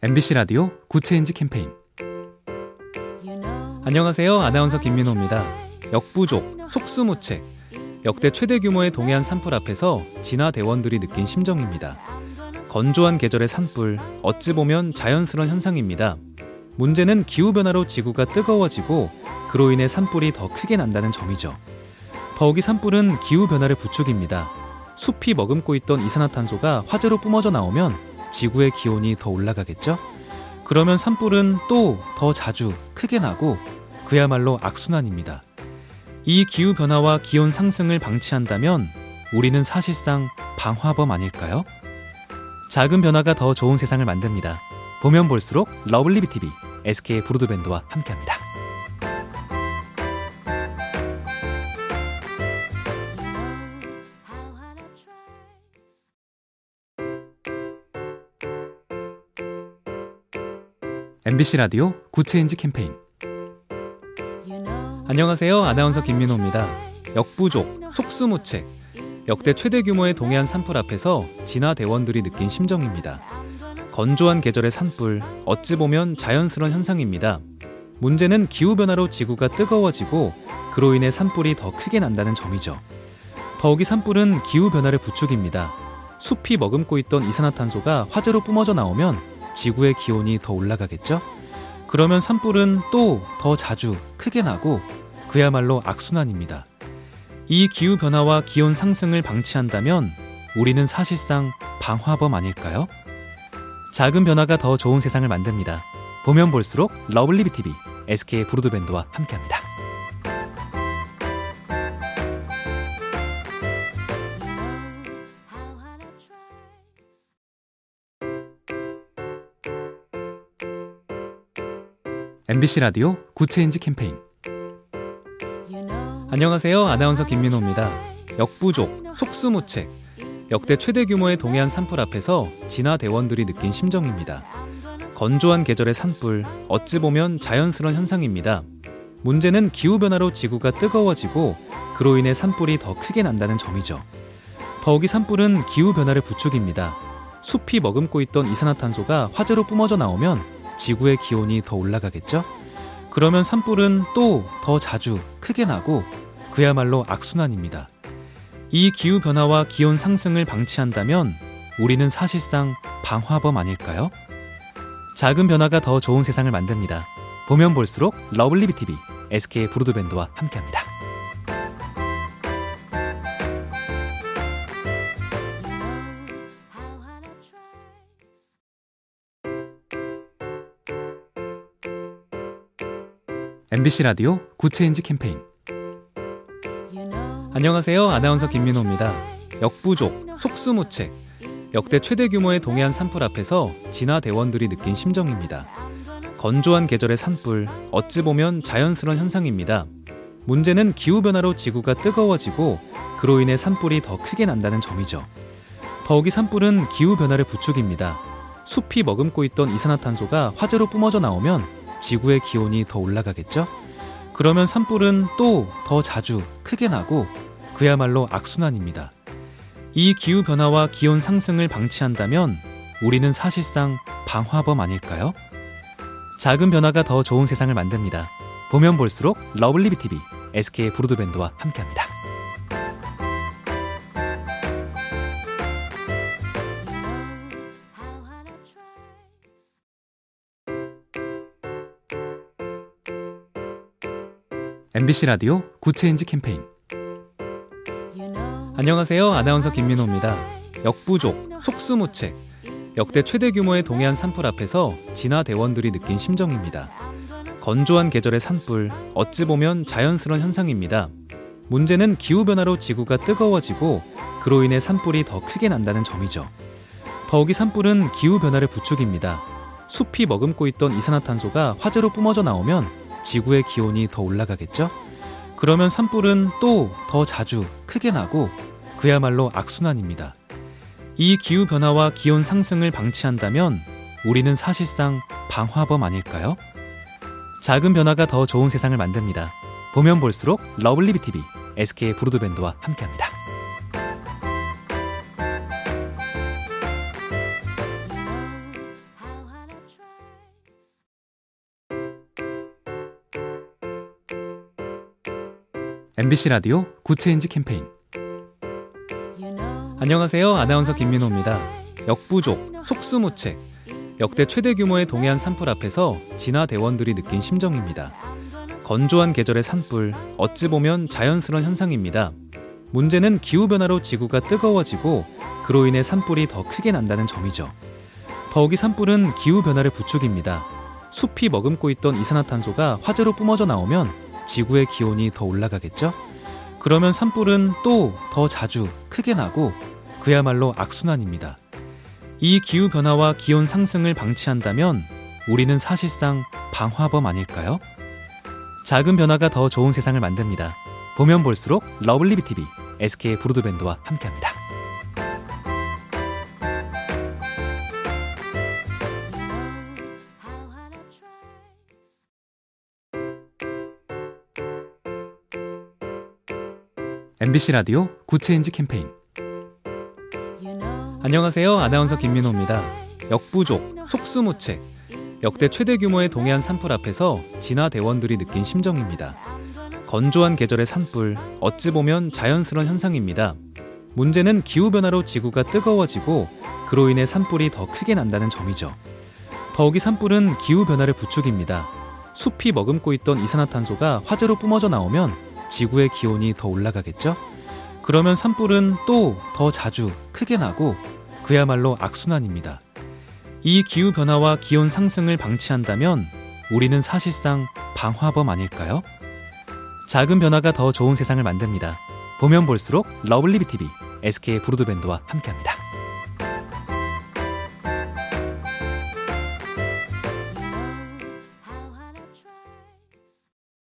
MBC 라디오 Good Change 캠페인 안녕하세요. 아나운서 김민호입니다. 역부족, 속수무책, 역대 최대 규모의 동해안 산불 앞에서 진화 대원들이 느낀 심정입니다. 건조한 계절의 산불, 어찌 보면 자연스러운 현상입니다. 문제는 기후변화로 지구가 뜨거워지고 그로 인해 산불이 더 크게 난다는 점이죠. 더욱이 산불은 기후변화를 부추깁니다. 숲이 머금고 있던 이산화탄소가 화재로 뿜어져 나오면 지구의 기온이 더 올라가겠죠? 그러면 산불은 또 더 자주 크게 나고 그야말로 악순환입니다. 이 기후 변화와 기온 상승을 방치한다면 우리는 사실상 방화범 아닐까요? 작은 변화가 더 좋은 세상을 만듭니다. 보면 볼수록 lovely B tv SK 브로드밴드와 함께합니다. MBC 라디오 Good Change 캠페인 안녕하세요. 아나운서 김민호입니다. 역부족, 속수무책, 역대 최대 규모의 동해안 산불 앞에서 진화 대원들이 느낀 심정입니다. 건조한 계절의 산불, 어찌 보면 자연스러운 현상입니다. 문제는 기후변화로 지구가 뜨거워지고 그로 인해 산불이 더 크게 난다는 점이죠. 더욱이 산불은 기후변화를 부추깁니다. 숲이 머금고 있던 이산화탄소가 화재로 뿜어져 나오면 지구의 기온이 더 올라가겠죠? 그러면 산불은 또 더 자주 크게 나고 그야말로 악순환입니다. 이 기후 변화와 기온 상승을 방치한다면 우리는 사실상 방화범 아닐까요? 작은 변화가 더 좋은 세상을 만듭니다. 보면 볼수록 lovely B tv SK 브로드밴드와 함께합니다. MBC 라디오 Good Change 캠페인 안녕하세요. 아나운서 김민호입니다. 역부족, 속수무책, 역대 최대 규모의 동해안 산불 앞에서 진화 대원들이 느낀 심정입니다. 건조한 계절의 산불, 어찌 보면 자연스러운 현상입니다. 문제는 기후변화로 지구가 뜨거워지고 그로 인해 산불이 더 크게 난다는 점이죠. 더욱이 산불은 기후변화를 부추깁니다. 숲이 머금고 있던 이산화탄소가 화재로 뿜어져 나오면 지구의 기온이 더 올라가겠죠? 그러면 산불은 또 더 자주 크게 나고 그야말로 악순환입니다. 이 기후 변화와 기온 상승을 방치한다면 우리는 사실상 방화범 아닐까요? 작은 변화가 더 좋은 세상을 만듭니다. 보면 볼수록 lovely B tv SK 브로드밴드와 함께합니다. MBC 라디오 Good Change 캠페인 안녕하세요. 아나운서 김민호입니다. 역부족, 속수무책, 역대 최대 규모의 동해안 산불 앞에서 진화 대원들이 느낀 심정입니다. 건조한 계절의 산불, 어찌 보면 자연스러운 현상입니다. 문제는 기후변화로 지구가 뜨거워지고 그로 인해 산불이 더 크게 난다는 점이죠. 더욱이 산불은 기후변화를 부추깁니다. 숲이 머금고 있던 이산화탄소가 화재로 뿜어져 나오면 지구의 기온이 더 올라가겠죠? 그러면 산불은 또 더 자주 크게 나고 그야말로 악순환입니다. 이 기후 변화와 기온 상승을 방치한다면 우리는 사실상 방화범 아닐까요? 작은 변화가 더 좋은 세상을 만듭니다. 보면 볼수록 lovely B tv SK 브로드밴드와 함께합니다. MBC 라디오 Good Change 캠페인 안녕하세요. 아나운서 김민호입니다. 역부족, 속수무책, 역대 최대 규모의 동해안 산불 앞에서 진화 대원들이 느낀 심정입니다. 건조한 계절의 산불, 어찌 보면 자연스러운 현상입니다. 문제는 기후변화로 지구가 뜨거워지고 그로 인해 산불이 더 크게 난다는 점이죠. 더욱이 산불은 기후변화를 부추깁니다. 숲이 머금고 있던 이산화탄소가 화재로 뿜어져 나오면 지구의 기온이 더 올라가겠죠? 그러면 산불은 또 더 자주 크게 나고 그야말로 악순환입니다. 이 기후 변화와 기온 상승을 방치한다면 우리는 사실상 방화범 아닐까요? 작은 변화가 더 좋은 세상을 만듭니다. 보면 볼수록 lovely B tv SK 브로드밴드와 함께합니다. MBC 라디오 Good Change 캠페인 안녕하세요. 아나운서 김민호입니다. 역부족, 속수무책, 역대 최대 규모의 동해안 산불 앞에서 진화 대원들이 느낀 심정입니다. 건조한 계절의 산불, 어찌 보면 자연스러운 현상입니다. 문제는 기후변화로 지구가 뜨거워지고 그로 인해 산불이 더 크게 난다는 점이죠. 더욱이 산불은 기후변화를 부추깁니다. 숲이 머금고 있던 이산화탄소가 화재로 뿜어져 나오면 지구의 기온이 더 올라가겠죠? 그러면 산불은 또 더 자주 크게 나고 그야말로 악순환입니다. 이 기후 변화와 기온 상승을 방치한다면 우리는 사실상 방화범 아닐까요? 작은 변화가 더 좋은 세상을 만듭니다. 보면 볼수록 lovely B tv, SK 브로드밴드와 함께합니다. MBC 라디오 Good Change 캠페인 안녕하세요. 아나운서 김민호입니다. 역부족, 속수무책, 역대 최대 규모의 동해안 산불 앞에서 진화 대원들이 느낀 심정입니다. 건조한 계절의 산불, 어찌 보면 자연스러운 현상입니다. 문제는 기후변화로 지구가 뜨거워지고 그로 인해 산불이 더 크게 난다는 점이죠. 더욱이 산불은 기후변화를 부추깁니다. 숲이 머금고 있던 이산화탄소가 화재로 뿜어져 나오면 지구의 기온이 더 올라가겠죠? 그러면 산불은 또 더 자주 크게 나고 그야말로 악순환입니다. 이 기후 변화와 기온 상승을 방치한다면 우리는 사실상 방화범 아닐까요? 작은 변화가 더 좋은 세상을 만듭니다. 보면 볼수록 lovely B tv, SK 브로드밴드와 함께합니다.